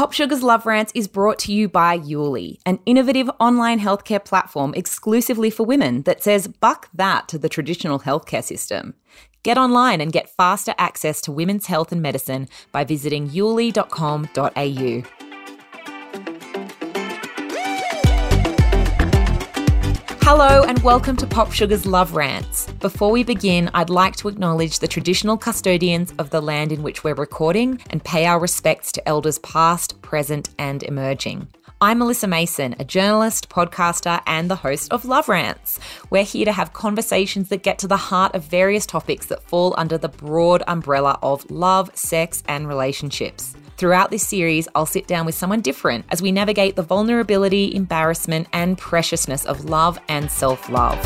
POPSUGAR's Love Rants is brought to you by Youly, an innovative online healthcare platform exclusively for women that says buck that to the traditional healthcare system. Get online and get faster access to women's health and medicine by visiting youly.com.au. Hello and welcome to POPSUGAR's Love Rants. Before we begin, I'd like to acknowledge the traditional custodians of the land in which we're recording and pay our respects to elders past, present, and emerging. I'm Melissa Mason, a journalist, podcaster, and the host of Love Rants. We're here to have conversations that get to the heart of various topics that fall under the broad umbrella of love, sex, and relationships. Throughout this series, I'll sit down with someone different as we navigate the vulnerability, embarrassment, and preciousness of love and self love.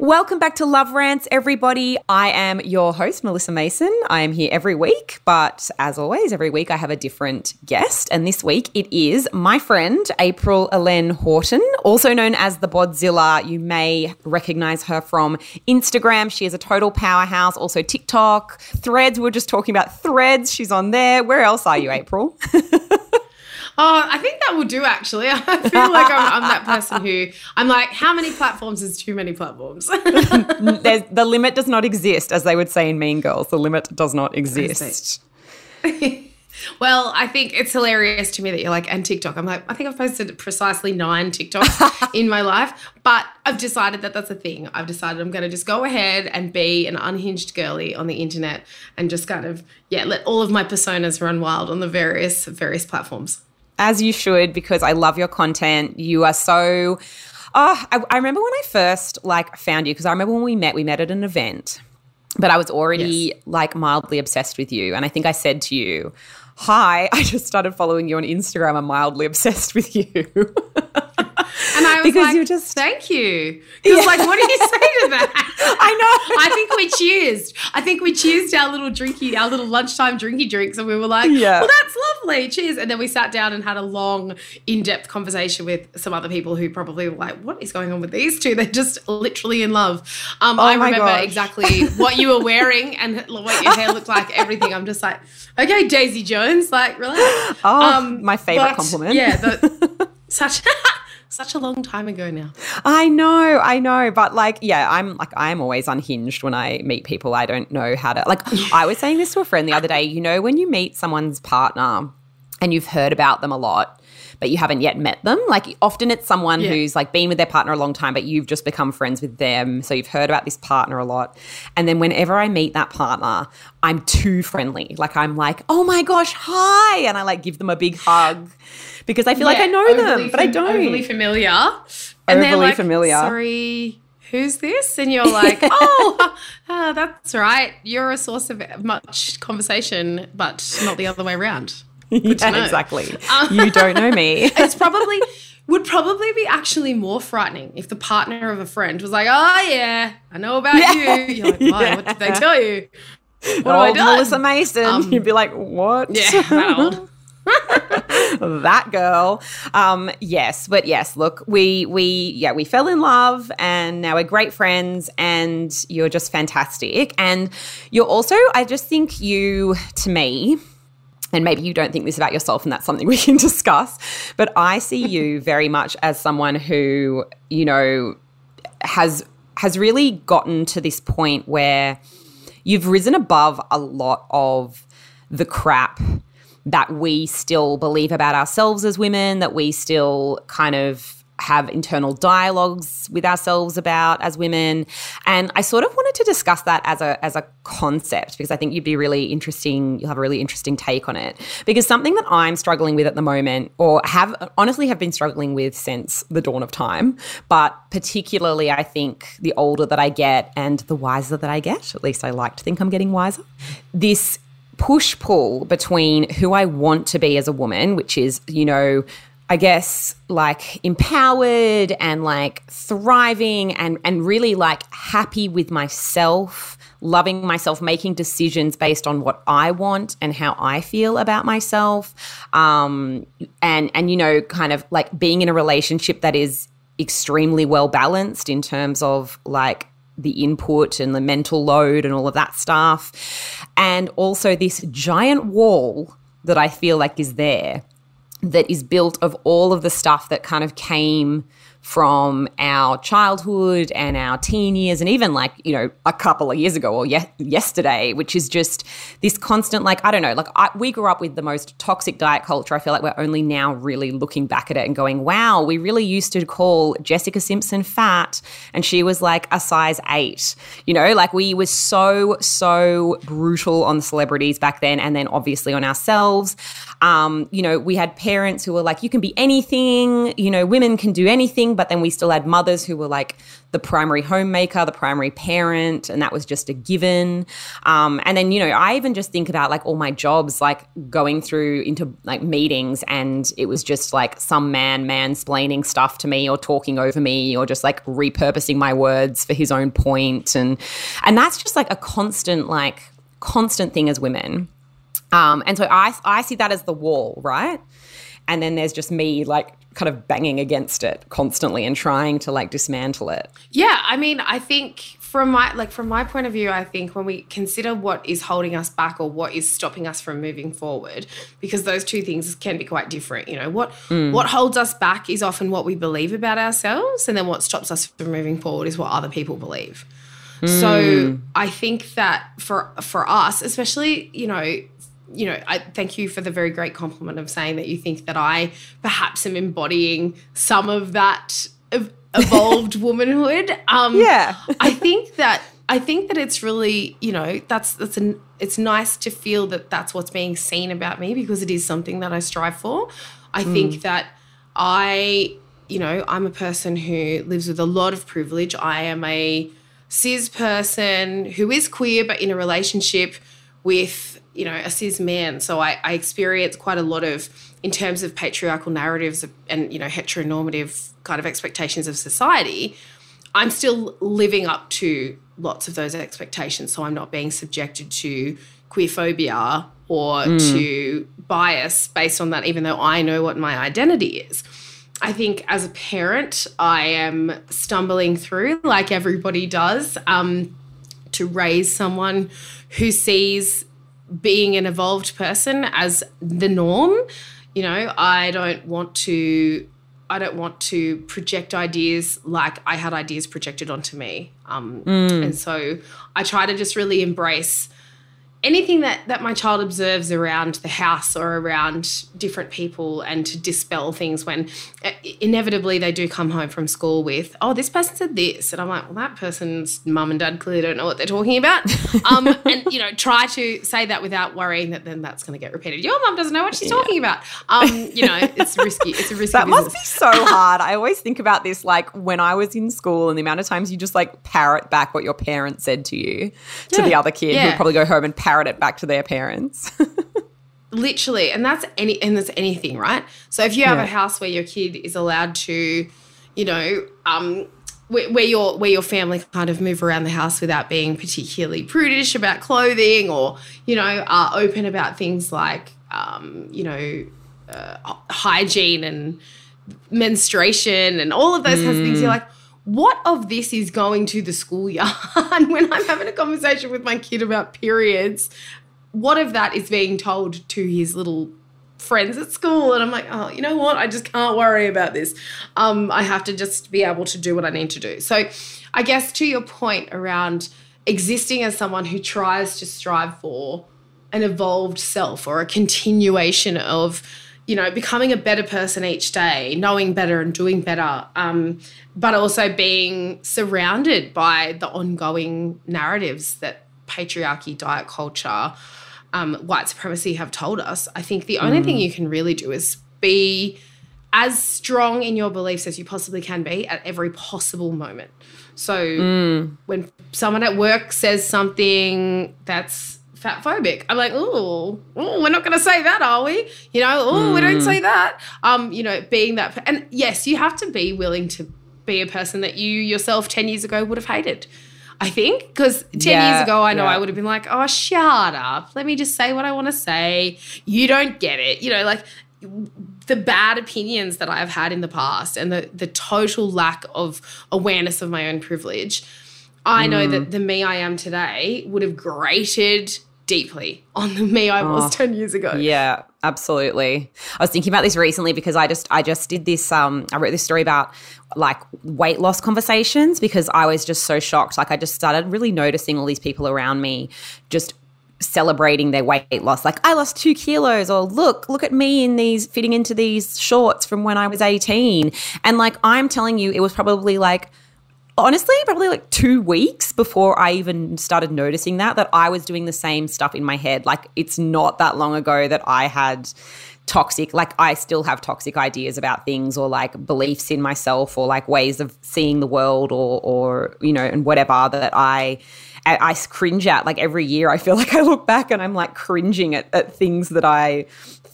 Welcome back to Love Rants, everybody. I am your host, Melissa Mason. I am here every week, but as always, every week I have a different guest. And this week it is my friend, April Hélène-Horton, also known as the Bodzilla. You may recognize her from Instagram. She is a total powerhouse. Also, TikTok, Threads. We are just talking about Threads. She's on there. Where else are you, April? Oh, I think that will do actually. I feel like I'm, I'm, that person who I'm like, how many platforms is too many platforms? the limit does not exist, as they would say in Mean Girls. The limit does not exist. well, I think it's hilarious to me that you're like, and TikTok. I'm like, I think I've posted precisely nine TikToks in my life, but I've decided that that's a thing. I've decided I'm going to just go ahead and be an unhinged girly on the internet and just kind of, yeah, let all of my personas run wild on the various various platforms as you should, because I love your content. You are so. Oh, I, I remember when I first like found you because I remember when we met. We met at an event, but I was already yes. like mildly obsessed with you, and I think I said to you, "Hi, I just started following you on Instagram. I'm mildly obsessed with you." And I was because like, you just thank you. Because yeah. like, what do you say to that? I know. I think we cheersed. I think we cheersed our little drinky, our little lunchtime drinky drinks, and we were like, yeah. well, that's lovely. Cheers. And then we sat down and had a long, in-depth conversation with some other people who probably were like, what is going on with these two? They're just literally in love. Um, oh I remember gosh. exactly what you were wearing and what your hair looked like, everything. I'm just like, okay, Daisy Jones, like, relax. Oh, um, my favorite compliment. Yeah, the, such such a long time ago now. I know, I know, but like, yeah, I'm like, I'm always unhinged when I meet people. I don't know how to like. I was saying this to a friend the other day. You know, when you meet someone's partner and you've heard about them a lot, but you haven't yet met them. Like often it's someone yeah. who's like been with their partner a long time, but you've just become friends with them. So you've heard about this partner a lot. And then whenever I meet that partner, I'm too friendly. Like I'm like, oh my gosh, hi. And I like give them a big hug because I feel yeah, like I know them, but I don't. Overly familiar. And overly like, familiar. Sorry, who's this? And you're like, oh, uh, that's right. You're a source of much conversation, but not the other way around. yeah, exactly. Um, you don't know me. it's probably would probably be actually more frightening if the partner of a friend was like, "Oh yeah, I know about yeah. you." You're like, "Why? Yeah. What did they tell you?" What old Melissa Mason. Um, You'd be like, "What?" Yeah, that old. that girl. Um, yes, but yes, look, we we yeah, we fell in love and now we're great friends and you're just fantastic. And you're also, I just think you to me, and maybe you don't think this about yourself and that's something we can discuss. But i see you very much as someone who you know has has really gotten to this point where you've risen above a lot of the crap that we still believe about ourselves as women that we still kind of have internal dialogues with ourselves about as women. And I sort of wanted to discuss that as a as a concept because I think you'd be really interesting, you'll have a really interesting take on it. Because something that I'm struggling with at the moment, or have honestly have been struggling with since the dawn of time, but particularly I think the older that I get and the wiser that I get, at least I like to think I'm getting wiser, this push pull between who I want to be as a woman, which is, you know, I guess like empowered and like thriving and and really like happy with myself, loving myself, making decisions based on what I want and how I feel about myself. Um and and you know kind of like being in a relationship that is extremely well balanced in terms of like the input and the mental load and all of that stuff. And also this giant wall that I feel like is there that is built of all of the stuff that kind of came from our childhood and our teen years and even like you know a couple of years ago or ye- yesterday which is just this constant like i don't know like I, we grew up with the most toxic diet culture. I feel like we're only now really looking back at it and going wow we really used to call jessica simpson fat and she was like a size 8 you know like we were so so brutal on celebrities back then and then obviously on ourselves um, you know we had parents who were like you can be anything you know women can do anything but then we still had mothers who were like the primary homemaker, the primary parent, and that was just a given. Um, and then, you know, I even just think about like all my jobs, like going through into like meetings, and it was just like some man mansplaining stuff to me or talking over me or just like repurposing my words for his own point. And, and that's just like a constant, like, constant thing as women. Um, and so I, I see that as the wall, right? And then there's just me like kind of banging against it constantly and trying to like dismantle it. Yeah, I mean, I think from my like from my point of view, I think when we consider what is holding us back or what is stopping us from moving forward, because those two things can be quite different. You know, what mm. what holds us back is often what we believe about ourselves, and then what stops us from moving forward is what other people believe. Mm. So I think that for for us, especially, you know, you know, I thank you for the very great compliment of saying that you think that I perhaps am embodying some of that evolved womanhood. Um, yeah, I think that I think that it's really, you know, that's that's an it's nice to feel that that's what's being seen about me because it is something that I strive for. I mm. think that I, you know, I'm a person who lives with a lot of privilege. I am a cis person who is queer but in a relationship with you know, a cis man. So I, I experience quite a lot of, in terms of patriarchal narratives and, you know, heteronormative kind of expectations of society, I'm still living up to lots of those expectations. So I'm not being subjected to queerphobia or mm. to bias based on that, even though I know what my identity is. I think as a parent, I am stumbling through, like everybody does, um, to raise someone who sees being an evolved person as the norm. You know, I don't want to I don't want to project ideas like I had ideas projected onto me. Um, mm. And so I try to just really embrace anything that that my child observes around the house or around different people and to dispel things when uh, inevitably they do come home from school with oh this person said this and i'm like well that person's mum and dad clearly don't know what they're talking about um, and you know try to say that without worrying that then that's going to get repeated your mum doesn't know what she's yeah. talking about um, you know it's risky it's a risky that business. must be so hard i always think about this like when i was in school and the amount of times you just like parrot back what your parents said to you to yeah. the other kid yeah. who'd probably go home and parrot it back to their parents. Literally, and that's any and that's anything, right? So if you have yeah. a house where your kid is allowed to, you know, um, where, where, your where your family kind of move around the house without being particularly prudish about clothing, or you know, are open about things like, um, you know, uh, hygiene and menstruation and all of those mm. kinds of things. You're mm. like what of this is going to the schoolyard when I'm having a conversation with my kid about periods? What of that is being told to his little friends at school? And I'm like, oh, you know what? I just can't worry about this. Um, I have to just be able to do what I need to do. So, I guess to your point around existing as someone who tries to strive for an evolved self or a continuation of you know, becoming a better person each day, knowing better and doing better, um, but also being surrounded by the ongoing narratives that patriarchy, diet culture, um, white supremacy have told us. I think the only mm. thing you can really do is be as strong in your beliefs as you possibly can be at every possible moment. So mm. when someone at work says something that's fat phobic. I'm like, oh, we're not going to say that, are we? You know, oh, mm. we don't say that. Um, you know, being that, and yes, you have to be willing to be a person that you yourself ten years ago would have hated. I think because ten yeah, years ago, I know yeah. I would have been like, oh, shut up. Let me just say what I want to say. You don't get it. You know, like the bad opinions that I've had in the past and the the total lack of awareness of my own privilege I know mm. that the me I am today would have grated deeply on the me I was oh, 10 years ago. Yeah, absolutely. I was thinking about this recently because I just I just did this um I wrote this story about like weight loss conversations because I was just so shocked. Like I just started really noticing all these people around me just celebrating their weight loss like i lost two kilos or look look at me in these fitting into these shorts from when i was 18 and like i'm telling you it was probably like honestly probably like two weeks before i even started noticing that that i was doing the same stuff in my head. Like it's not that long ago that i had toxic like i still have toxic ideas about things or like beliefs in myself or like ways of seeing the world or or you know and whatever that i I, cringe at like every year i feel like i look back and i'm like cringing at, at things that i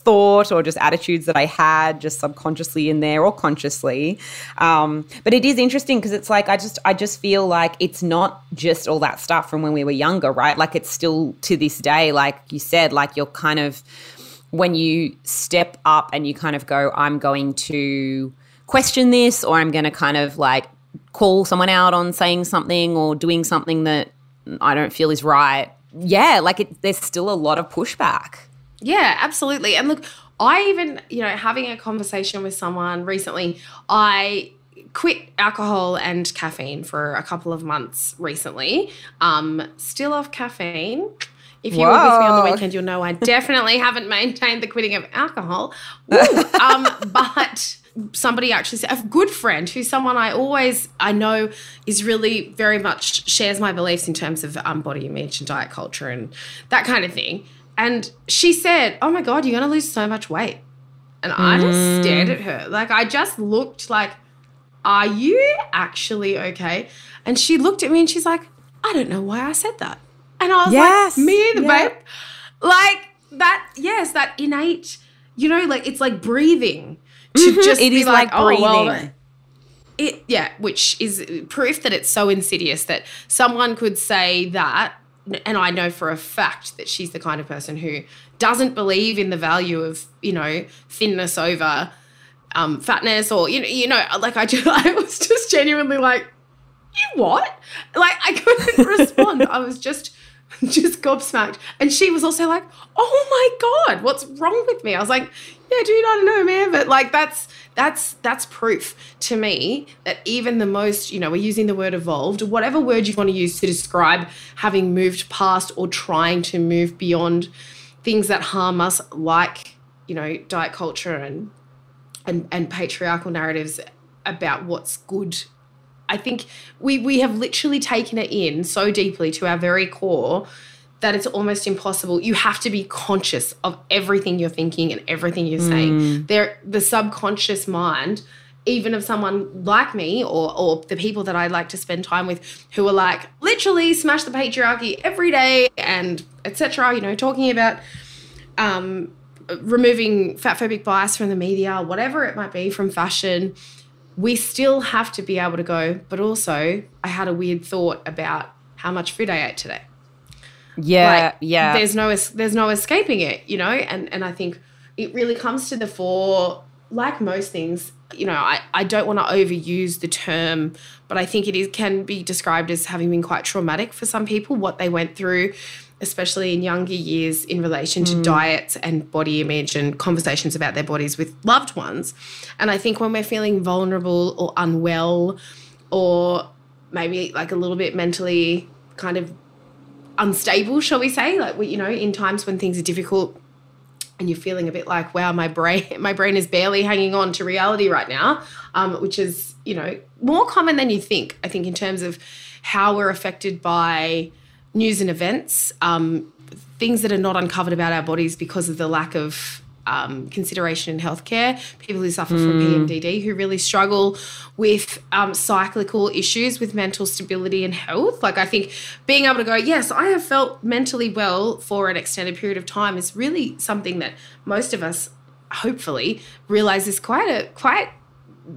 thought or just attitudes that I had just subconsciously in there or consciously. Um, but it is interesting because it's like I just I just feel like it's not just all that stuff from when we were younger, right? Like it's still to this day, like you said, like you're kind of when you step up and you kind of go, I'm going to question this or I'm going to kind of like call someone out on saying something or doing something that I don't feel is right. Yeah, like it, there's still a lot of pushback. Yeah, absolutely. And look, I even, you know, having a conversation with someone recently, I quit alcohol and caffeine for a couple of months recently. Um, still off caffeine. If you Whoa. were with me on the weekend, you'll know I definitely haven't maintained the quitting of alcohol. um, but somebody actually said a good friend who's someone I always I know is really very much shares my beliefs in terms of um, body image and diet culture and that kind of thing. And she said, Oh my God, you're going to lose so much weight. And I just mm. stared at her. Like, I just looked like, Are you actually okay? And she looked at me and she's like, I don't know why I said that. And I was yes. like, Me either, yeah. babe. Like, that, yes, that innate, you know, like it's like breathing to mm-hmm. just it be is like, like oh. Well, it, yeah, which is proof that it's so insidious that someone could say that and I know for a fact that she's the kind of person who doesn't believe in the value of you know thinness over um, fatness or you know you know like I just I was just genuinely like you what like I couldn't respond I was just just gobsmacked. And she was also like oh my god what's wrong with me? I was like yeah dude I don't know man but like that's that's that's proof to me that even the most you know we're using the word evolved whatever word you want to use to describe having moved past or trying to move beyond things that harm us like you know diet culture and and and patriarchal narratives about what's good i think we we have literally taken it in so deeply to our very core that it's almost impossible. You have to be conscious of everything you're thinking and everything you're saying. Mm. There, the subconscious mind, even of someone like me or or the people that I like to spend time with, who are like literally smash the patriarchy every day and etc. You know, talking about um, removing fat phobic bias from the media, whatever it might be, from fashion. We still have to be able to go, but also I had a weird thought about how much food I ate today. Yeah, like, yeah. There's no there's no escaping it, you know. And and I think it really comes to the fore. Like most things, you know, I, I don't want to overuse the term, but I think it is can be described as having been quite traumatic for some people what they went through, especially in younger years in relation to mm. diets and body image and conversations about their bodies with loved ones. And I think when we're feeling vulnerable or unwell, or maybe like a little bit mentally kind of unstable, shall we say? Like, you know, in times when things are difficult and you're feeling a bit like, wow, my brain, my brain is barely hanging on to reality right now, um, which is, you know, more common than you think. I think in terms of how we're affected by news and events, um, things that are not uncovered about our bodies because of the lack of um, consideration in healthcare, people who suffer mm. from PMDD, who really struggle with um, cyclical issues with mental stability and health. Like, I think being able to go, yes, I have felt mentally well for an extended period of time is really something that most of us, hopefully, realize is quite a, quite,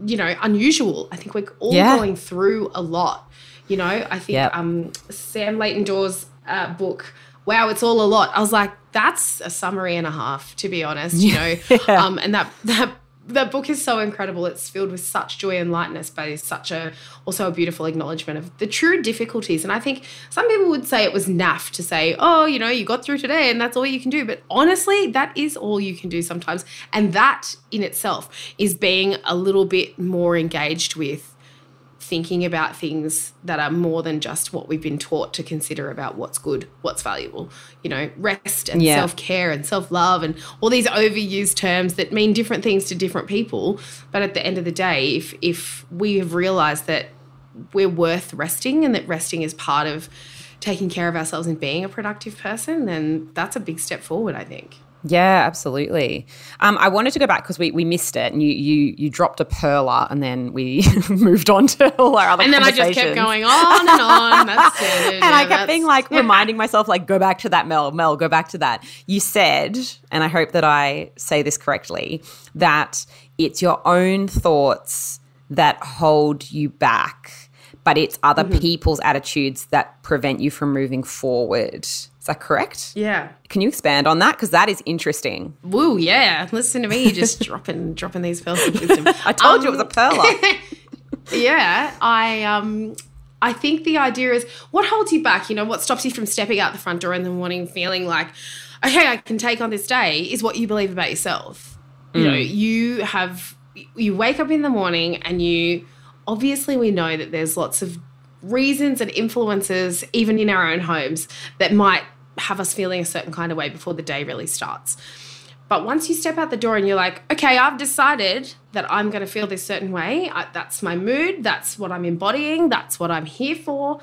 you know, unusual. I think we're all yeah. going through a lot. You know, I think yep. um, Sam Leighton-Dore's uh, book, Wow, It's All a Lot. I was like, that's a summary and a half, to be honest, you know. yeah. um, and that that the book is so incredible. It's filled with such joy and lightness, but it's such a also a beautiful acknowledgement of the true difficulties. And I think some people would say it was naff to say, oh, you know, you got through today and that's all you can do. But honestly, that is all you can do sometimes. And that in itself is being a little bit more engaged with thinking about things that are more than just what we've been taught to consider about what's good, what's valuable. You know, rest and yeah. self care and self love and all these overused terms that mean different things to different people. But at the end of the day, if if we have realized that we're worth resting and that resting is part of taking care of ourselves and being a productive person, then that's a big step forward, I think. Yeah, absolutely. Um, I wanted to go back because we, we missed it, and you you you dropped a perler, and then we moved on to all our other. And then I just kept going on and on. That's it. and yeah, I kept being like reminding myself, like, go back to that, Mel. Mel, go back to that. You said, and I hope that I say this correctly, that it's your own thoughts that hold you back, but it's other mm-hmm. people's attitudes that prevent you from moving forward that correct? Yeah. Can you expand on that? Because that is interesting. Woo, yeah. Listen to me just dropping dropping these pearls of wisdom. I told um, you it was a perler. yeah. I um I think the idea is what holds you back, you know, what stops you from stepping out the front door in the morning feeling like, okay, I can take on this day is what you believe about yourself. Mm. You know, mm. you have you wake up in the morning and you obviously we know that there's lots of reasons and influences even in our own homes that might have us feeling a certain kind of way before the day really starts. But once you step out the door and you're like, okay, I've decided that I'm going to feel this certain way, I, that's my mood, that's what I'm embodying, that's what I'm here for.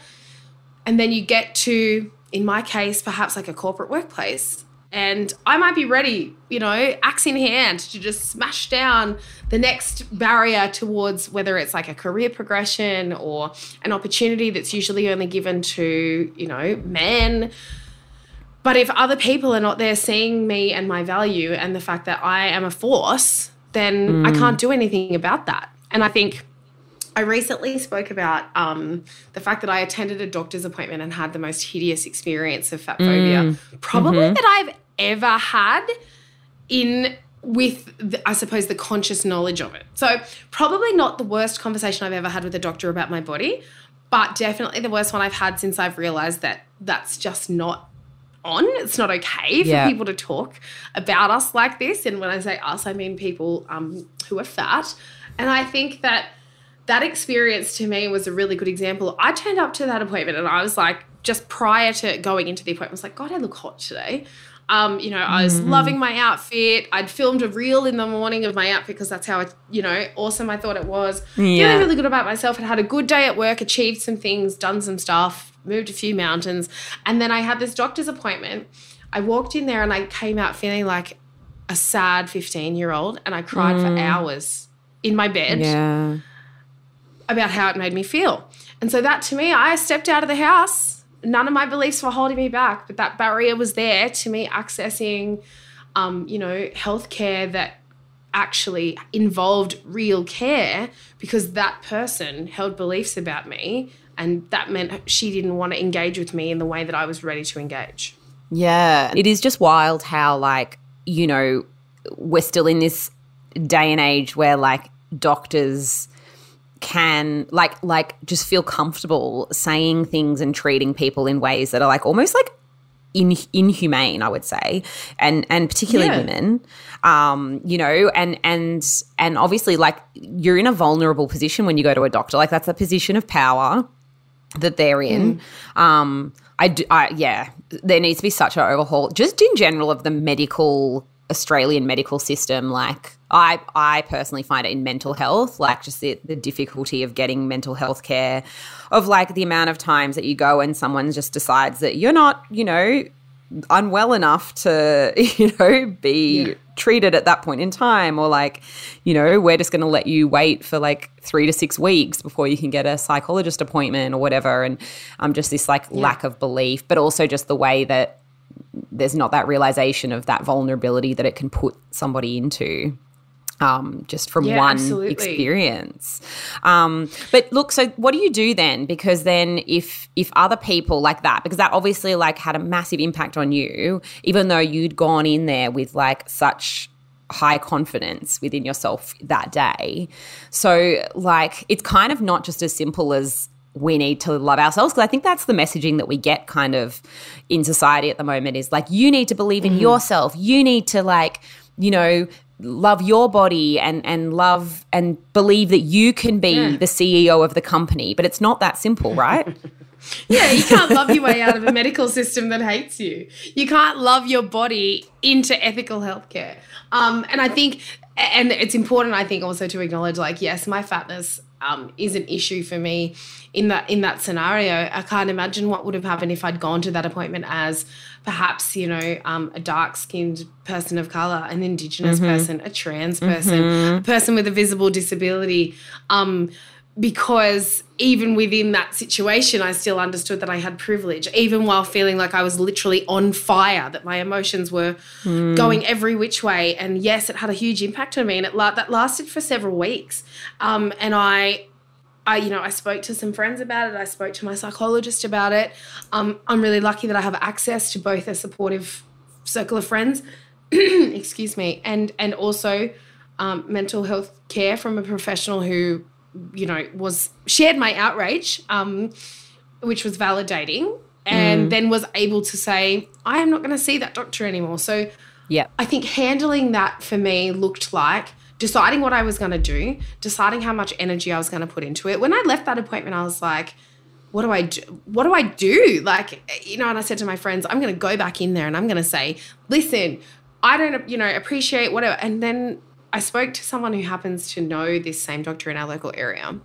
And then you get to, in my case, perhaps like a corporate workplace and I might be ready, you know, axe in hand to just smash down the next barrier towards whether it's like a career progression or an opportunity that's usually only given to, you know, men. But if other people are not there seeing me and my value and the fact that I am a force, then mm. I can't do anything about that. And I think I recently spoke about um, the fact that I attended a doctor's appointment and had the most hideous experience of fat phobia, mm. probably mm-hmm. that I've ever had in with the, I suppose the conscious knowledge of it. So probably not the worst conversation I've ever had with a doctor about my body, but definitely the worst one I've had since I've realized that that's just not on. It's not okay for yeah. people to talk about us like this. And when I say us, I mean people um, who are fat. And I think that that experience to me was a really good example. I turned up to that appointment and I was like, just prior to going into the appointment, I was like, God, I look hot today. Um, you know, I was mm-hmm. loving my outfit. I'd filmed a reel in the morning of my outfit because that's how, I, you know, awesome I thought it was. Yeah. Feeling really good about myself. Had had a good day at work, achieved some things, done some stuff, moved a few mountains. And then I had this doctor's appointment. I walked in there and I came out feeling like a sad 15 year old and I cried mm. for hours in my bed. Yeah about how it made me feel. And so that to me, I stepped out of the house. None of my beliefs were holding me back, but that barrier was there to me accessing, um, you know, healthcare that actually involved real care because that person held beliefs about me and that meant she didn't want to engage with me in the way that I was ready to engage. Yeah. It is just wild how like, you know, we're still in this day and age where like doctors can like like just feel comfortable saying things and treating people in ways that are like almost like in, inhumane i would say. And and particularly yeah. women. Um you know and and and obviously like you're in a vulnerable position when you go to a doctor. Like that's a position of power that they're in. Mm. um I, do, I yeah there needs to be such an overhaul just in general of the medical australian medical system. Like I I personally find it in mental health, like just the, the difficulty of getting mental health care, of like the amount of times that you go and someone just decides that you're not, you know, unwell enough to, you know, be yeah. treated at that point in time, or like, you know, we're just going to let you wait for like three to six weeks before you can get a psychologist appointment or whatever, and um, just this like yeah. lack of belief, but also just the way that there's not that realization of that vulnerability that it can put somebody into um, just from yeah, one absolutely. experience. Um, but look, so what do you do then? Because then if if other people like that, because that obviously like had a massive impact on you, even though you'd gone in there with like such high confidence within yourself that day. So, like, it's kind of not just as simple as we need to love ourselves because I think that's the messaging that we get kind of in society at the moment is like, you need to believe in mm. yourself. You need to, like, you know, love your body and and love and believe that you can be yeah. the CEO of the company but it's not that simple right yeah you can't love your way out of a medical system that hates you you can't love your body into ethical healthcare um, and I think and it's important I think also to acknowledge like yes my fatness um, is an issue for me in that in that scenario. I can't imagine what would have happened if I'd gone to that appointment as perhaps you know um, a dark skinned person of color, an indigenous mm-hmm. person, a trans person, mm-hmm. a person with a visible disability. Um, because even within that situation, I still understood that I had privilege, even while feeling like I was literally on fire, that my emotions were mm. going every which way. And yes, it had a huge impact on me, and it la- that lasted for several weeks. Um, and I, I, you know, I spoke to some friends about it. I spoke to my psychologist about it. Um, I'm really lucky that I have access to both a supportive circle of friends, excuse me, and and also um, mental health care from a professional who you know, was shared my outrage, um, which was validating, and mm. then was able to say, I am not going to see that doctor anymore. So, yeah, I think handling that for me looked like deciding what I was going to do, deciding how much energy I was going to put into it. When I left that appointment, I was like, what do I do? What do I do? Like, you know, and I said to my friends, I'm going to go back in there and I'm going to say, listen, I don't, you know, appreciate whatever. And then I spoke to someone who happens to know this same doctor in our local area.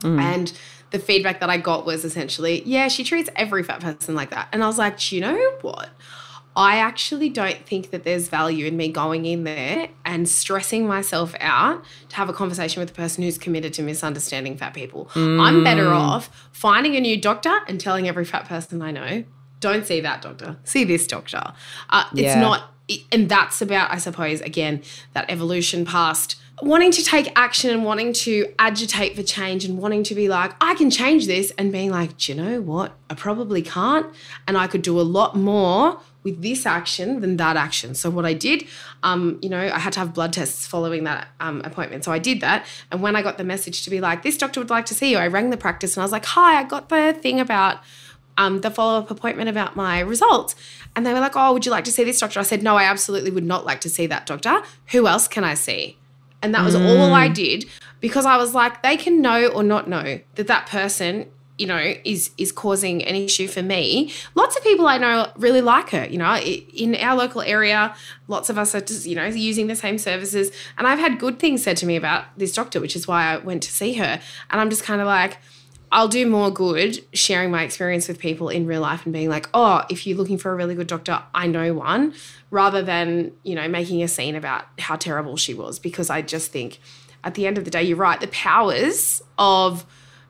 Mm. And the feedback that I got was essentially, yeah, she treats every fat person like that. And I was like, do you know what? I actually don't think that there's value in me going in there and stressing myself out to have a conversation with a person who's committed to misunderstanding fat people. Mm. I'm better mm. off finding a new doctor and telling every fat person I know, don't see that doctor, see this doctor. Uh, yeah. It's not and that's about, I suppose, again, that evolution past wanting to take action and wanting to agitate for change and wanting to be like, I can change this, and being like, do you know what? I probably can't. And I could do a lot more with this action than that action. So what I did, um, you know, I had to have blood tests following that um, appointment. So I did that. And when I got the message to be like, this doctor would like to see you, I rang the practice and I was like, hi, I got the thing about um, the follow up appointment about my results. And they were like, Oh, would you like to see this doctor? I said, No, I absolutely would not like to see that doctor. Who else can I see? And that was mm. all I did because I was like, they can know or not know that that person you know is is causing an issue for me. Lots of people i know really like her you know in our local area lots of us are just you know using the same services. And i've had good things said to me about this doctor which is why i went to see her. And i'm just kind of like I'll do more good sharing my experience with people in real life and being like, oh, if you're looking for a really good doctor, I know one, rather than, you know, making a scene about how terrible she was. Because I just think at the end of the day, you're right, the powers of,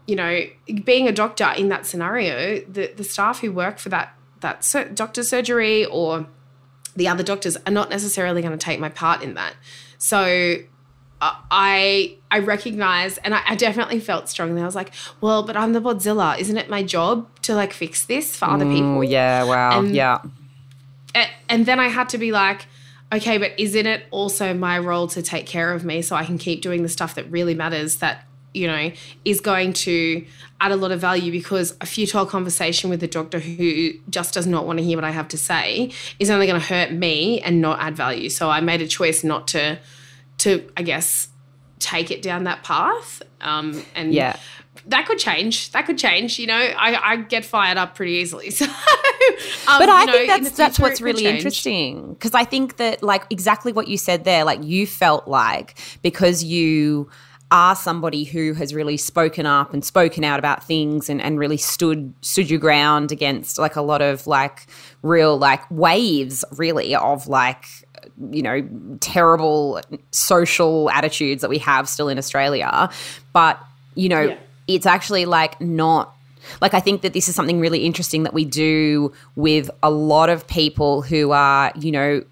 you know, being a doctor in that scenario, the, the staff who work for that that sur- doctor's surgery or the other doctors are not necessarily going to take my part in that. So uh, I I recognize and I, I, definitely felt strongly. I was like, well, but I'm the Bodzilla. Isn't it my job to like fix this for other mm, people? Yeah, wow. And, yeah. And then I had to be like, okay, but isn't it also my role to take care of me so I can keep doing the stuff that really matters that, you know, is going to add a lot of value because a futile conversation with a doctor who just does not want to hear what I have to say is only going to hurt me and not add value. So I made a choice not to to I guess take it down that path. Um, and yeah. That could change. That could change. You know, I, I get fired up pretty easily. So, um, but I know, think that's that's what's really interesting because I think that like exactly what you said there, like you felt like because you are somebody who has really spoken up and spoken out about things and, and really stood stood your ground against like a lot of like real like waves really of like you know, terrible social attitudes that we have still in Australia. But, you know, yeah. it's actually like not like I think that this is something really interesting that we do with a lot of people who are, you know,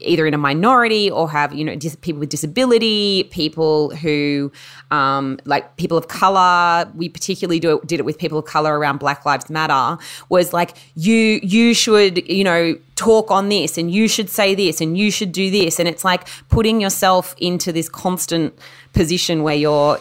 either in a minority or have you know dis- people with disability people who um, like people of color. We particularly do it, did it with people of color around black lives matter. Was like you you should you know talk on this and you should say this and you should do this. And it's like putting yourself into this constant position where you're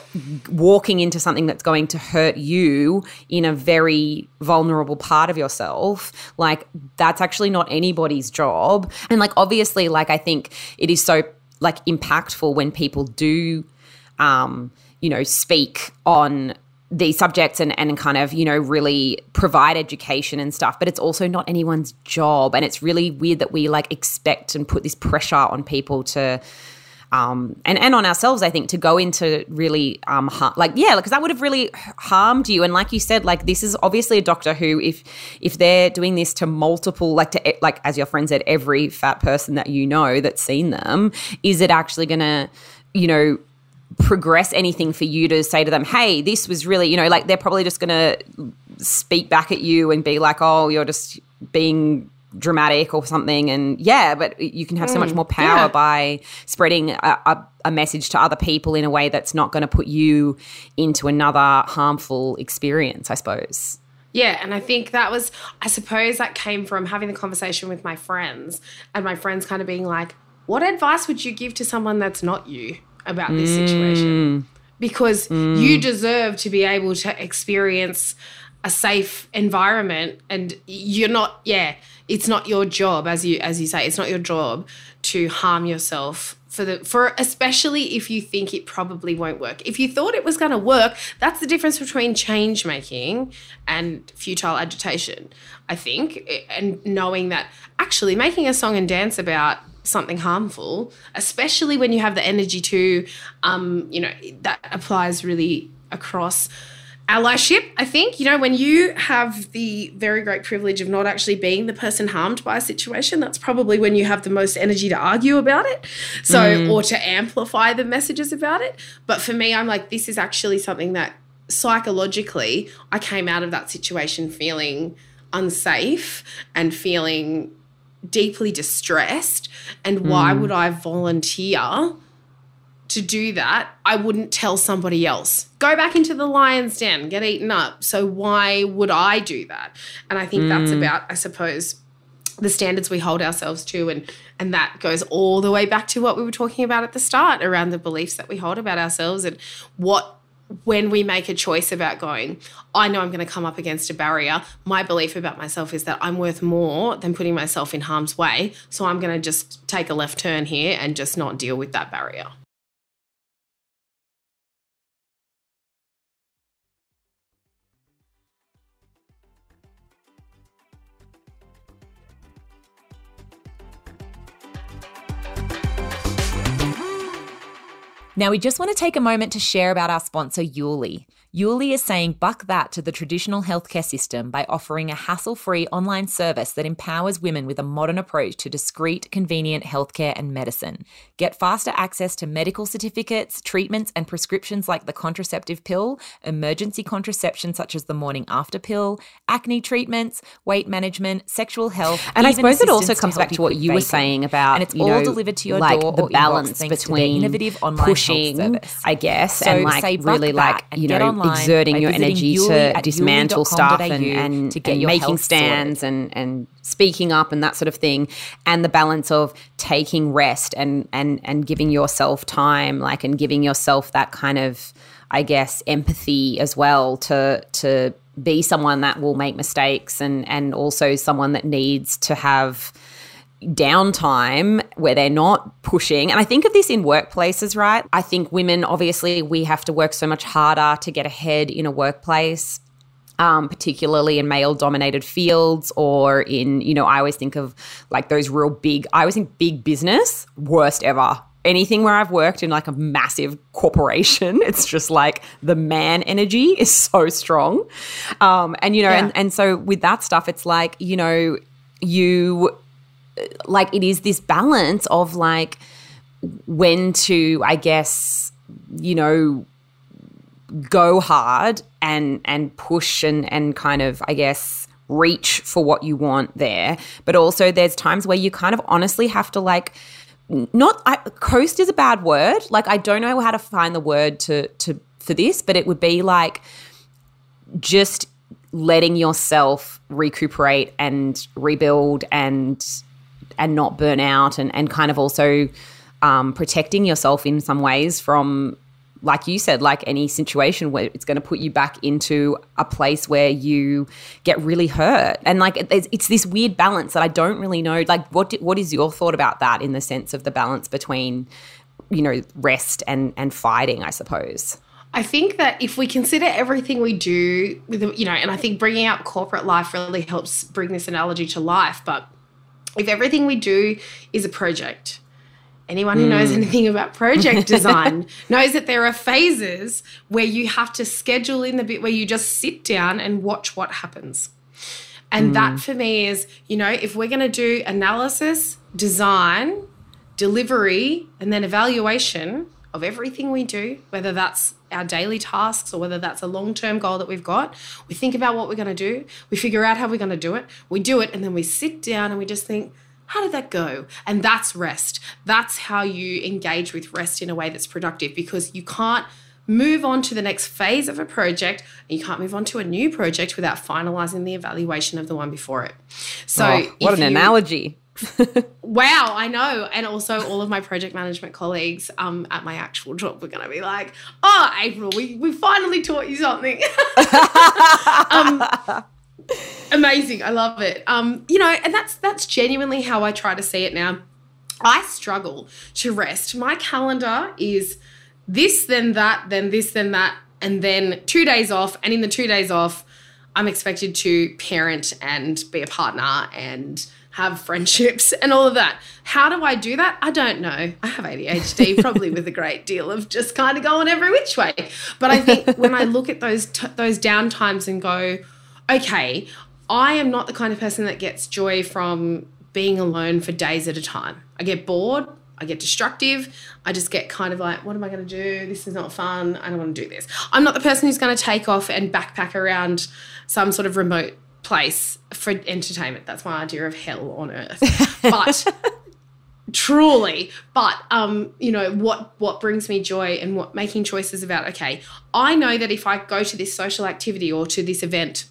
walking into something that's going to hurt you in a very vulnerable part of yourself. Like that's actually not anybody's job. And like obviously like i think it is so like impactful when people do um you know speak on these subjects and, and kind of, you know, really provide education and stuff, but it's also not anyone's job. And it's really weird that we like expect and put this pressure on people to um, and and on ourselves, I think, to go into really um, like yeah, because that would have really harmed you. And like you said, like this is obviously a doctor who, if if they're doing this to multiple, like to like as your friend said, every fat person that you know that's seen them, is it actually going to, you know, progress anything for you to say to them, hey, this was really, you know, like they're probably just going to speak back at you and be like, oh, you're just being dramatic or something and yeah but you can have so much mm, more power yeah. by spreading a, a, a, message to other people in a way that's not going to put you into another harmful experience i suppose yeah and i think that was i suppose that came from having the conversation with my friends and my friends kind of being like what advice would you give to someone that's not you about this mm. situation because mm. you deserve to be able to experience a safe environment and you're not yeah it's not your job as you as you say it's not your job to harm yourself for the for especially if you think it probably won't work. If you thought it was going to work that's the difference between change making and futile agitation i think and knowing that actually making a song and dance about something harmful especially when you have the energy to um you know that applies really across allyship, I think. You know, when you have the very great privilege of not actually being the person harmed by a situation, that's probably when you have the most energy to argue about it. So, mm. or to amplify the messages about it. But for me, I'm like, this is actually something that psychologically, I came out of that situation feeling unsafe and feeling deeply distressed. And why mm. would I volunteer? To do that, I wouldn't tell somebody else. Go back into the lion's den, get eaten up. So why would I do that? And I think mm. that's about, I suppose, the standards we hold ourselves to and and that goes all the way back to what we were talking about at the start around the beliefs that we hold about ourselves and what when we make a choice about going, I know I'm going to come up against a barrier. My belief about myself is that I'm worth more than putting myself in harm's way. So I'm going to just take a left turn here and just not deal with that barrier. Now, we just want to take a moment to share about our sponsor, Youly. Youly is saying buck that to the traditional healthcare system by offering a hassle free online service that empowers women with a modern approach to discreet, convenient healthcare and medicine. Get faster access to medical certificates, treatments, and prescriptions like the contraceptive pill, emergency contraception such as the morning after pill, acne treatments, weight management, sexual health. And I suppose it also comes back to what you vaping. were saying about, and it's all know, delivered to your like door the balance between innovative online pushing, I guess, so and like really like you know exerting your energy to dismantle stuff and, and, to get and making stands sorted. and, and speaking up and that sort of thing and the balance of taking rest and and and giving yourself time like and giving yourself that kind of i guess empathy as well to to be someone that will make mistakes and and also someone that needs to have downtime where they're not pushing. And I think of this in workplaces, right? I think women, obviously, we have to work so much harder to get ahead in a workplace. Um, particularly in male dominated fields or in, you know, I always think of like those real big, I always think big business, worst ever anything where I've worked in like a massive corporation, it's just like the man energy is so strong. Um, and, you know, yeah. and, and so with that stuff, it's like, you know, you like it is this balance of like when to i guess you know go hard and and push and and kind of i guess reach for what you want there. But also, there's times where you kind of honestly have to like, not I, coast is a bad word. Like I don't know how to find the word to to for this, but it would be like just letting yourself recuperate and rebuild and and not burn out and and kind of also um, protecting yourself in some ways from like you said, like any situation where it's going to put you back into a place where you get really hurt, and like it's, it's this weird balance that I don't really know. Like, what what is your thought about that in the sense of the balance between, you know, rest and and fighting? I suppose. I think that if we consider everything we do with, you know, and I think bringing up corporate life really helps bring this analogy to life. But if everything we do is a project, anyone who knows hmm. anything about project design knows that there are phases where you have to schedule in the bit where you just sit down and watch what happens. And mm. that for me is, you know, if we're going to do analysis, design, delivery, and then evaluation of everything we do, whether that's our daily tasks or whether that's a long term goal that we've got, we think about what we're going to do, we figure out how we're going to do it, we do it, and then we sit down and we just think, how did that go? And that's rest. That's how you engage with rest in a way that's productive because you can't move on to the next phase of a project and you can't move on to a new project without finalizing the evaluation of the one before it. So, oh, what an you, analogy. wow, I know. And also, all of my project management colleagues um, at my actual job were going to be like, oh, April, we, we finally taught you something. um, amazing. I love it. Um, you know, and that's that's genuinely how I try to see it now. I struggle to rest. My calendar is this, then that, then this, then that, and then two days off. And in the two days off, I'm expected to parent and be a partner and have friendships and all of that. How do I do that? I don't know. I have ADHD, probably with a great deal of just kind of going every which way. But I think when I look at those t- those down times and go, okay, I am not the kind of person that gets joy from being alone for days at a time. I get bored. I get destructive. I just get kind of like, what am I going to do? This is not fun. I don't want to do this. I'm not the person who's going to take off and backpack around some sort of remote place for entertainment. That's my idea of hell on earth. But truly but um you know what what brings me joy and what making choices about okay i know that if i go to this social activity or to this event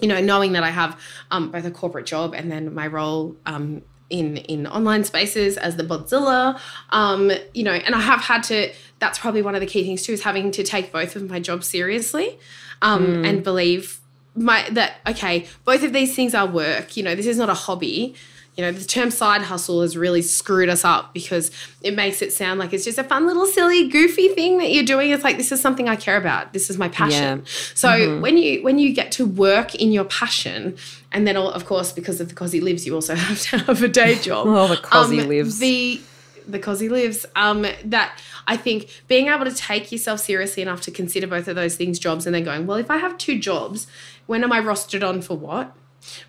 you know knowing that i have um, both a corporate job and then my role um, in in online spaces as the Bodzilla um, you know and i have had to that's probably one of the key things too is having to take both of my jobs seriously um, mm. and believe my that okay, both of these things are work. You know, this is not a hobby. You know, the term side hustle has really screwed us up because it makes it sound like it's just a fun little silly goofy thing that you're doing. It's like this is something I care about. This is my passion. Yeah. So mm-hmm. when you when you get to work in your passion, and then of course because of the cozzie livs, you also have to have a day job. oh, the cosy um, lives. The because he lives. Um, that I think being able to take yourself seriously enough to consider both of those things jobs and then going, well, if I have two jobs, when am I rostered on for what?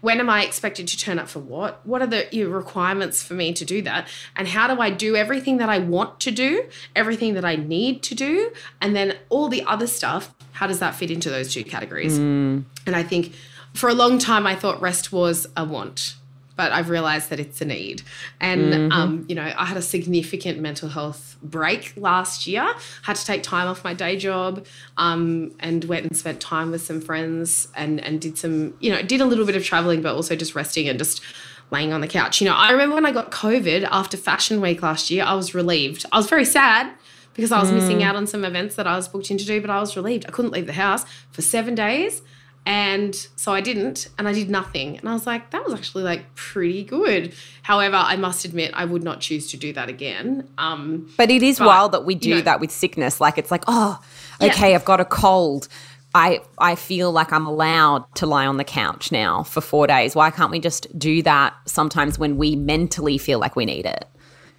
When am I expected to turn up for what? What are the requirements for me to do that? And how do I do everything that I want to do, everything that I need to do, and then all the other stuff? How does that fit into those two categories? Mm. And I think for a long time, I thought rest was a want but I've realized that it's a need. And, mm-hmm. um, you know, I had a significant mental health break last year, had to take time off my day job um, and went and spent time with some friends and, and did some, you know, did a little bit of traveling, but also just resting and just laying on the couch. You know, I remember when I got COVID after Fashion Week last year, I was relieved. I was very sad because I was mm. missing out on some events that I was booked in to do, but I was relieved. I couldn't leave the house for seven days. And so I didn't, and I did nothing. And I was like, that was actually like pretty good. However, I must admit, I would not choose to do that again. Um, but it is but, wild that we do you know, that with sickness. Like, it's like, oh, okay, yeah. I've got a cold. I, I feel like I'm allowed to lie on the couch now for four days. Why can't we just do that sometimes when we mentally feel like we need it?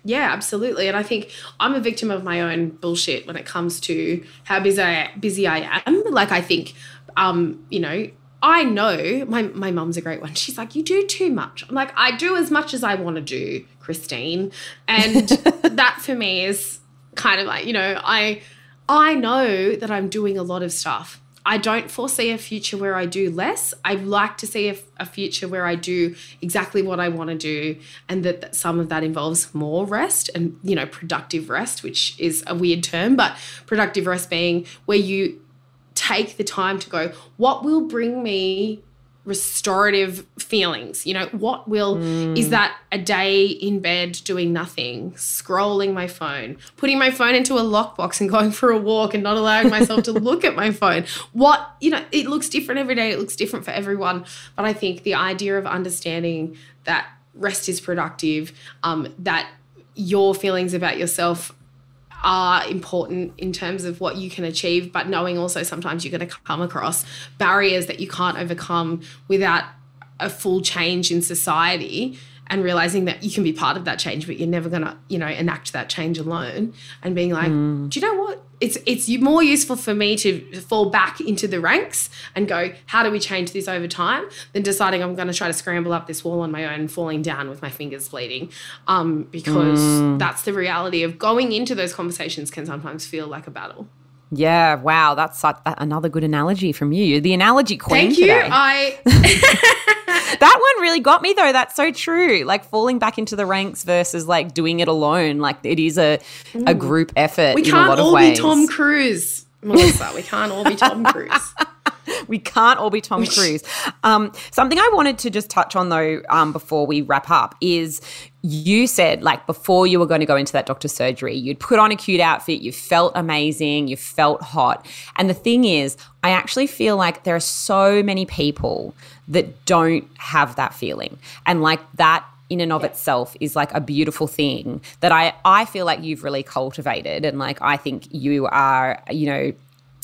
Yeah, absolutely. And I think I'm a victim of my own bullshit when it comes to how busy I, busy I am. Like, I think um, you know, I know my my mum's a great one. She's like, you do too much. I'm like, I do as much as I want to do, Christine, and that for me is kind of like, you know, I I know that I'm doing a lot of stuff. I don't foresee a future where I do less. I like to see a, a future where I do exactly what I want to do, and that, that, some of that involves more rest and you know productive rest, which is a weird term, but productive rest being where you take the time to go, what will bring me restorative feelings. You know, what will mm. is that a day in bed doing nothing, scrolling my phone, putting my phone into a lockbox and going for a walk and not allowing myself to look at my phone. What, you know, it looks different every day, it looks different for everyone, but I think the idea of understanding that rest is productive, um that your feelings about yourself are important in terms of what you can achieve, but knowing also sometimes you're going to come across barriers that you can't overcome without a full change in society and realizing that you can be part of that change, but you're never gonna, you know, enact that change alone. And being like, mm. do you know what? It's it's more useful for me to fall back into the ranks and go, how do we change this over time, than deciding I'm going to try to scramble up this wall on my own, and falling down with my fingers bleeding, um, because mm. that's the reality of going into those conversations can sometimes feel like a battle. Yeah, wow, that's another good analogy from you. The analogy queen. Thank you. Today. I that one really got me though. That's so true. Like falling back into the ranks versus like doing it alone. Like it is a mm. a group effort. We can't all be Tom Cruise, Melissa. we can't all be Tom Cruise. we can't all be Tom Cruise. Um, something I wanted to just touch on though, um, before we wrap up, is you said like before you were going to go into that doctor's surgery, you'd put on a cute outfit, you felt amazing, you felt hot. And the thing is, I actually feel like there are so many people that don't have that feeling. And like that in and of yeah. itself is like a beautiful thing that I I feel like you've really cultivated and like I think you are you know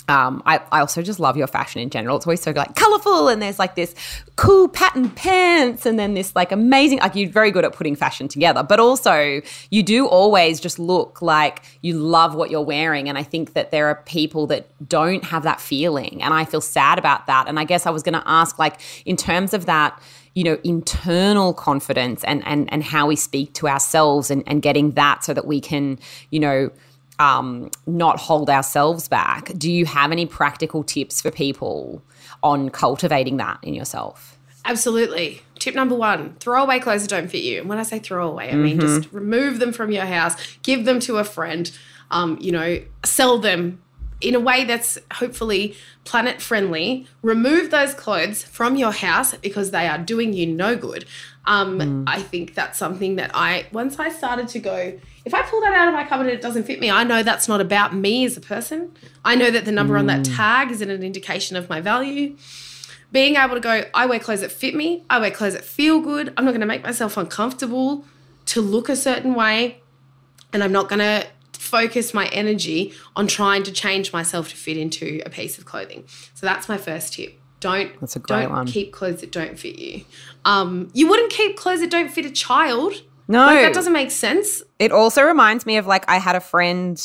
um, I, I also just love your fashion in general. It's always so like colorful, and there's like this cool pattern pants, and then this like amazing. Like you're very good at putting fashion together, but also you do always just look like you love what you're wearing. And I think that there are people that don't have that feeling, and I feel sad about that. And I guess I was going to ask, like, in terms of that you know internal confidence and and and how we speak to ourselves and and getting that so that we can you know um, not hold ourselves back. Do you have any practical tips for people on cultivating that in yourself? Absolutely. Tip number one throw away clothes that don't fit you. And when I say throw away, I mean mm-hmm. just remove them from your house, give them to a friend, um, you know, sell them in a way that's hopefully planet friendly. Remove those clothes from your house because they are doing you no good. Um, mm. I think that's something that I, once I started to go, if I pull that out of my cupboard and it doesn't fit me, I know that's not about me as a person. I know that the number mm. on that mm. tag is an indication of my value. Being able to go, I wear clothes that fit me, I wear clothes that feel good, I'm not going to make myself uncomfortable to look a certain way, and I'm not going to focus my energy on trying to change myself to fit into a piece of clothing. So that's my first tip. Don't that's a great don't one. keep clothes that don't fit you. Um, you wouldn't keep clothes that don't fit a child. No, like, that doesn't make sense. It also reminds me of like I had a friend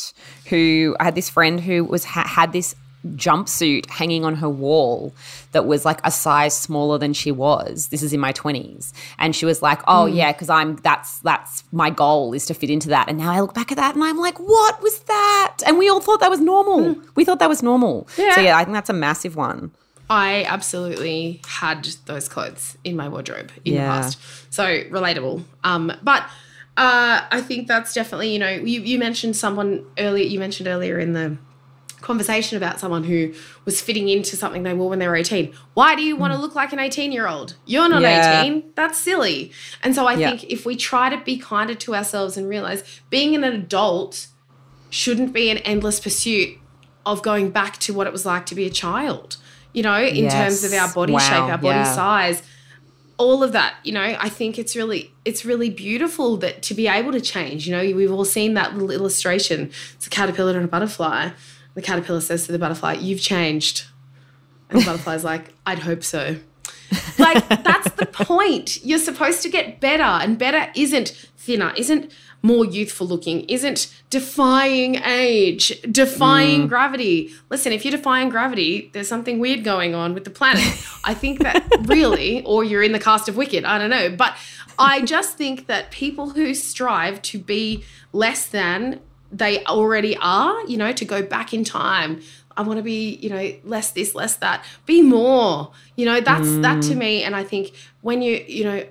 who I had this friend who was ha- had this jumpsuit hanging on her wall that was like a size smaller than she was. This is in my 20s. And she was like, "Oh mm. yeah, cuz I'm that's that's my goal is to fit into that." And now I look back at that and I'm like, "What was that?" And we all thought that was normal. Mm. We thought that was normal. Yeah. So yeah, I think that's a massive one. I absolutely had those clothes in my wardrobe in yeah. the past. So relatable. Um, but uh, I think that's definitely, you know, you, you mentioned someone earlier, you mentioned earlier in the conversation about someone who was fitting into something they wore when they were 18. Why do you want to hmm. look like an 18 year old? You're not yeah. 18. That's silly. And so I yeah. think if we try to be kinder to ourselves and realize being an adult shouldn't be an endless pursuit of going back to what it was like to be a child you know, in yes. terms of our body wow. shape, our body yeah. size, all of that, you know, I think it's really it's really beautiful that to be able to change. You know, we've all seen that little illustration. It's a caterpillar and a butterfly. The caterpillar says to the butterfly, "You've changed," and the butterfly's like, "I'd hope so." like that's the point. You're supposed to get better, and better isn't thinner, isn't more youthful looking, isn't defying age, defying mm. gravity. Listen, if you're defying gravity, there's something weird going on with the planet. I think that really, or you're in the cast of Wicked, I don't know. But I just think that people who strive to be less than they already are, you know, to go back in time. I want to be, you know, less this, less that. Be more. You know, that's mm. that to me. And I think when you, you know,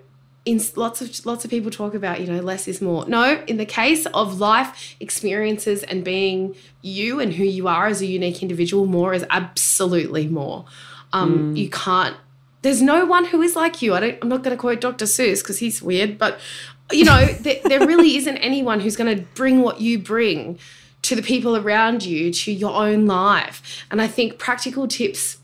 in lots of lots of people talk about, you know, less is more. No, in the case of life experiences and being you and who you are as a unique individual, more is absolutely more. Um, mm. You can't. There's no one who is like you. I don't. I'm not going to quote Dr. Seuss because he's weird, but you know, there, there really isn't anyone who's going to bring what you bring to the people around you, to your own life. And I think practical tips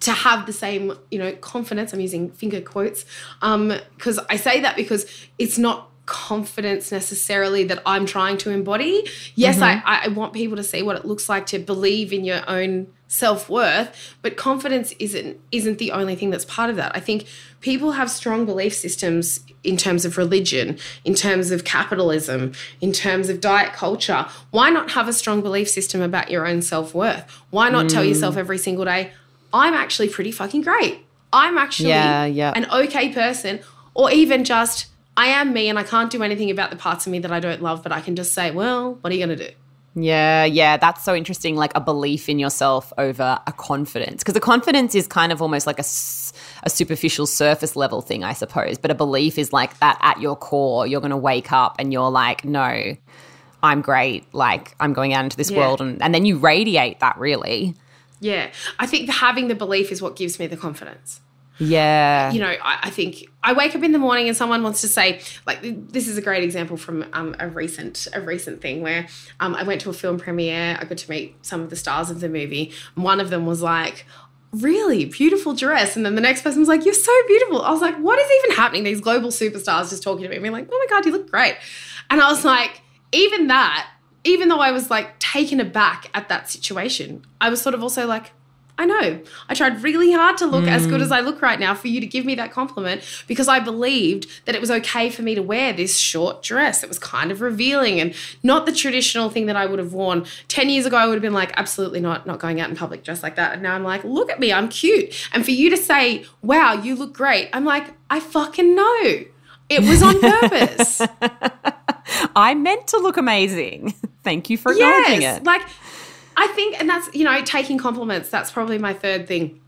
to have the same, you know, confidence. I'm using finger quotes because um, I say that because it's not confidence necessarily that I'm trying to embody. Yes, mm-hmm. I, I want people to see what it looks like to believe in your own self-worth, but confidence isn't isn't the only thing that's part of that. I think people have strong belief systems in terms of religion, in terms of capitalism, in terms of diet culture. Why not have a strong belief system about your own self-worth? Why not mm. tell yourself every single day, I'm actually pretty fucking great. I'm actually yeah, yeah. an okay person or even just I am me and I can't do anything about the parts of me that I don't love, but I can just say, well, what are you going to do? Yeah, yeah, that's so interesting. Like a belief in yourself over a confidence. Because a confidence is kind of almost like a, a superficial surface level thing, I suppose. But a belief is like that at your core, you're going to wake up and you're like, no, I'm great. Like I'm going out into this yeah. world. And, and then you radiate that really. Yeah. I think having the belief is what gives me the confidence. Yeah. You know, I, I, think I wake up in the morning and someone wants to say, like, this is a great example from um, a recent a recent thing where um, I went to a film premiere. I got to meet some of the stars of the movie. One of them was like, really beautiful dress. And then the next person was like, you're so beautiful. I was like, what is even happening? These global superstars just talking to me, being like, oh my God, you look great. And I was like, even that, even though I was like taken aback at that situation, I was sort of also like, I know. I tried really hard to look mm. as good as I look right now for you to give me that compliment because I believed that it was okay for me to wear this short dress. It was kind of revealing and not the traditional thing that I would have worn. 10 years ago, I would have been like, absolutely not, not going out in public dressed like that. And now I'm like, look at me, I'm cute. And for you to say, wow, you look great, I'm like, I fucking know. It was on purpose. I meant to look amazing. Thank you for acknowledging yes, it. Like, I think, and that's, you know, taking compliments, that's probably my third thing.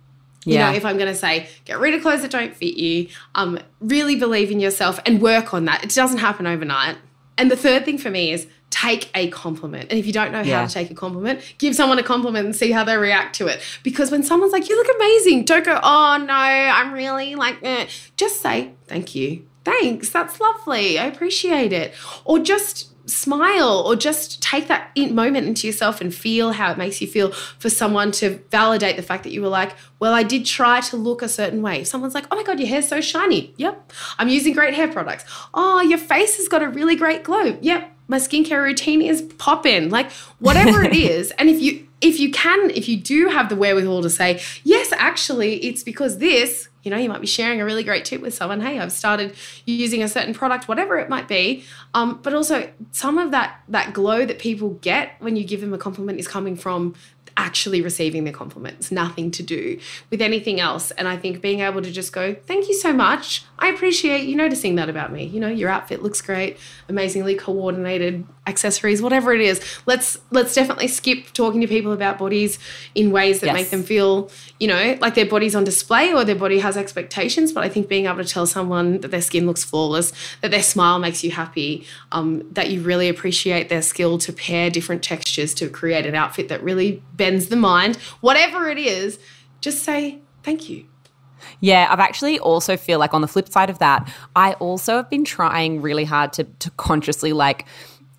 You yeah. know, if I'm going to say, get rid of clothes that don't fit you, um, really believe in yourself and work on that. It doesn't happen overnight. And the third thing for me is take a compliment. And if you don't know yeah. how to take a compliment, give someone a compliment and see how they react to it. Because when someone's like, you look amazing, don't go, oh no, I'm really like, eh. just say, thank you. Thanks, that's lovely. I appreciate it. Or just smile or just take that moment into yourself and feel how it makes you feel for someone to validate the fact that you were like, well, I did try to look a certain way. If someone's like, oh my God, your hair's so shiny. Yep. I'm using great hair products. Oh, your face has got a really great glow. Yep. My skincare routine is popping. Like whatever it is. And if you if you can, if you do have the wherewithal to say, yes, actually, it's because this, you know, you might be sharing a really great tip with someone. Hey, I've started using a certain product, whatever it might be. Um, but also, some of that that glow that people get when you give them a compliment is coming from actually receiving the compliments, nothing to do with anything else. And I think being able to just go, thank you so much. I appreciate you noticing that about me. You know, your outfit looks great, amazingly coordinated accessories, whatever it is. Let's let's definitely skip talking to people about bodies in ways that yes. make them feel, you know, like their body's on display or their body has expectations. But I think being able to tell someone that their skin looks flawless, that their smile makes you happy, um, that you really appreciate their skill to pair different textures to create an outfit that really the mind, whatever it is, just say thank you. Yeah, I've actually also feel like on the flip side of that, I also have been trying really hard to to consciously like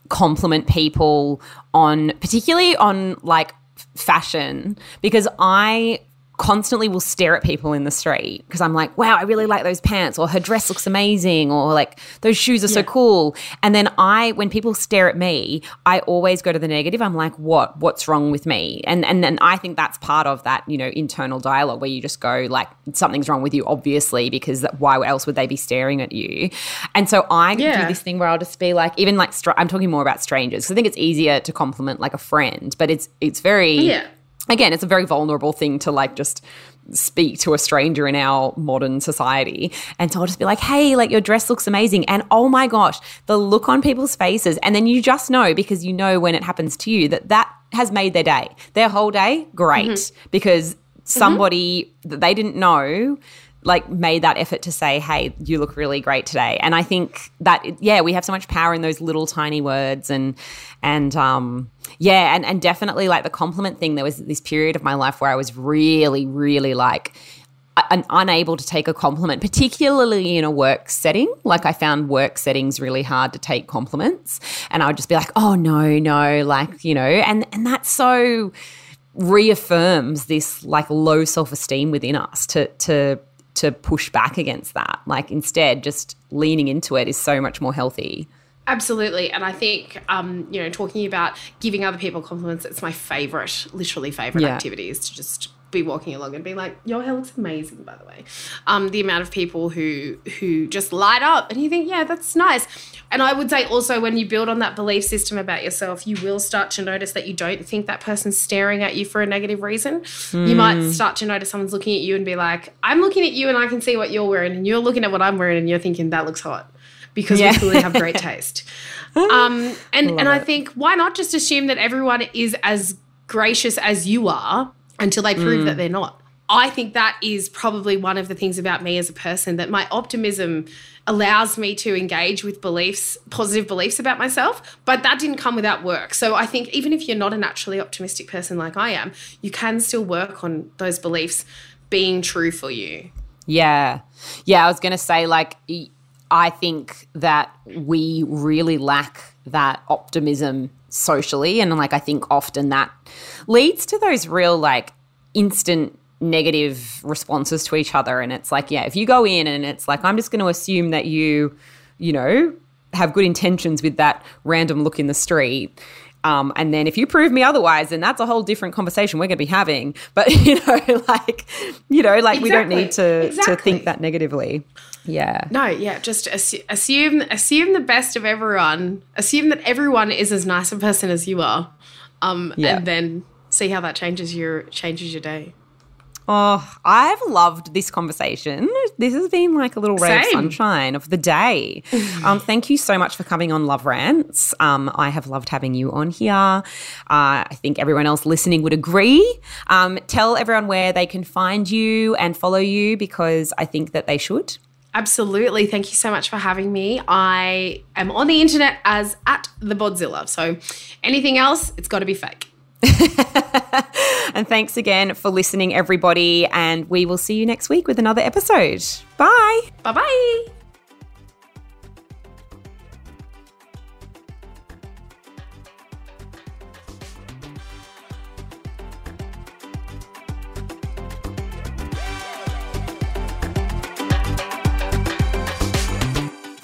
compliment people on particularly on like fashion because I constantly will stare at people in the street because I'm like, wow, I really like those pants, or her dress looks amazing, or like those shoes are yeah. so cool. And then I, when people stare at me, I always go to the negative. I'm like, what? What's wrong with me? And and then I think that's part of that, you know, internal dialogue where you just go like, something's wrong with you, obviously, because why else would they be staring at you? And so I yeah. do this thing where I'll just be like, even like, str- I'm talking more about strangers because I think it's easier to compliment like a friend, but it's it's very yeah again, it's a very vulnerable thing to like just speak to a stranger in our modern society. And so I'll just be like, hey, like your dress looks amazing. And oh my gosh, the look on people's faces. And then you just know because you know when it happens to you that that has made their day. Their whole day, great. Mm-hmm. Because somebody mm-hmm. that they didn't know like made that effort to say hey you look really great today. And i think that yeah we have so much power in those little tiny words and and um yeah and and definitely like the compliment thing there was this period of my life where i was really really like un- unable to take a compliment particularly in a work setting. Like i found work settings really hard to take compliments. And i would just be like oh no no like you know and and that's so reaffirms this like low self-esteem within us to to to push back against that. Like instead, just leaning into it is so much more healthy. Absolutely. And I think, um, you know, talking about giving other people compliments, it's my favorite, literally favorite yeah. activity is to just be walking along and be like, your hair looks amazing, by the way. Um, the amount of people who who just light up and you think, yeah, that's nice. And I would say also when you build on that belief system about yourself, you will start to notice that you don't think that person's staring at you for a negative reason. Mm. You might hmm. start to notice someone's looking at you and be like, I'm looking at you and I can see what you're wearing, and you're looking at what I'm wearing and you're thinking that looks hot because yeah. we clearly have great taste. Um, and Love and I think why not just assume that everyone is as gracious as you are until they prove mm. that they're not. I think that is probably one of the things about me as a person that my optimism allows me to engage with beliefs, positive beliefs about myself, but that didn't come without work. So I think even if you're not a naturally optimistic person like I am, you can still work on those beliefs being true for you. Yeah. Yeah, I was going to say like I think that we really lack that optimism socially and like I think often that leads to those real like instant negative responses to each other. And it's like yeah if you go in and it's like i'm just going to assume that you you know have good intentions with that random look in the street um, and then if you prove me otherwise, then that's a whole different conversation we're going to be having. But you know, like you know, like exactly. we don't need to exactly. to think that negatively. Yeah. No. Yeah. Just assume assume the best of everyone. Assume that everyone is as nice a person as you are, um, yeah. and then see how that changes your changes your day. Oh, I've loved this conversation. This has been like a little ray of sunshine of the day. um, thank you so much for coming on Love Rants. Um, I have loved having you on here. Uh, I think everyone else listening would agree. Um, tell everyone where they can find you and follow you because I think that they should. Absolutely. Thank you so much for having me. I am on the internet as at the Bodzilla. So anything else, it's got to be fake. and thanks again for listening, everybody. And we will see you next week with another episode. Bye. Bye bye.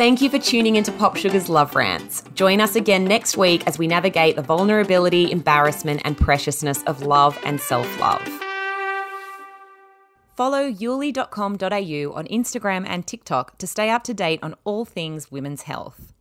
Thank you for tuning into POPSUGAR's Love Rants. Join us again next week as we navigate the vulnerability, embarrassment, and preciousness of love and self love. Follow youly.com.au on Instagram and TikTok to stay up to date on all things women's health.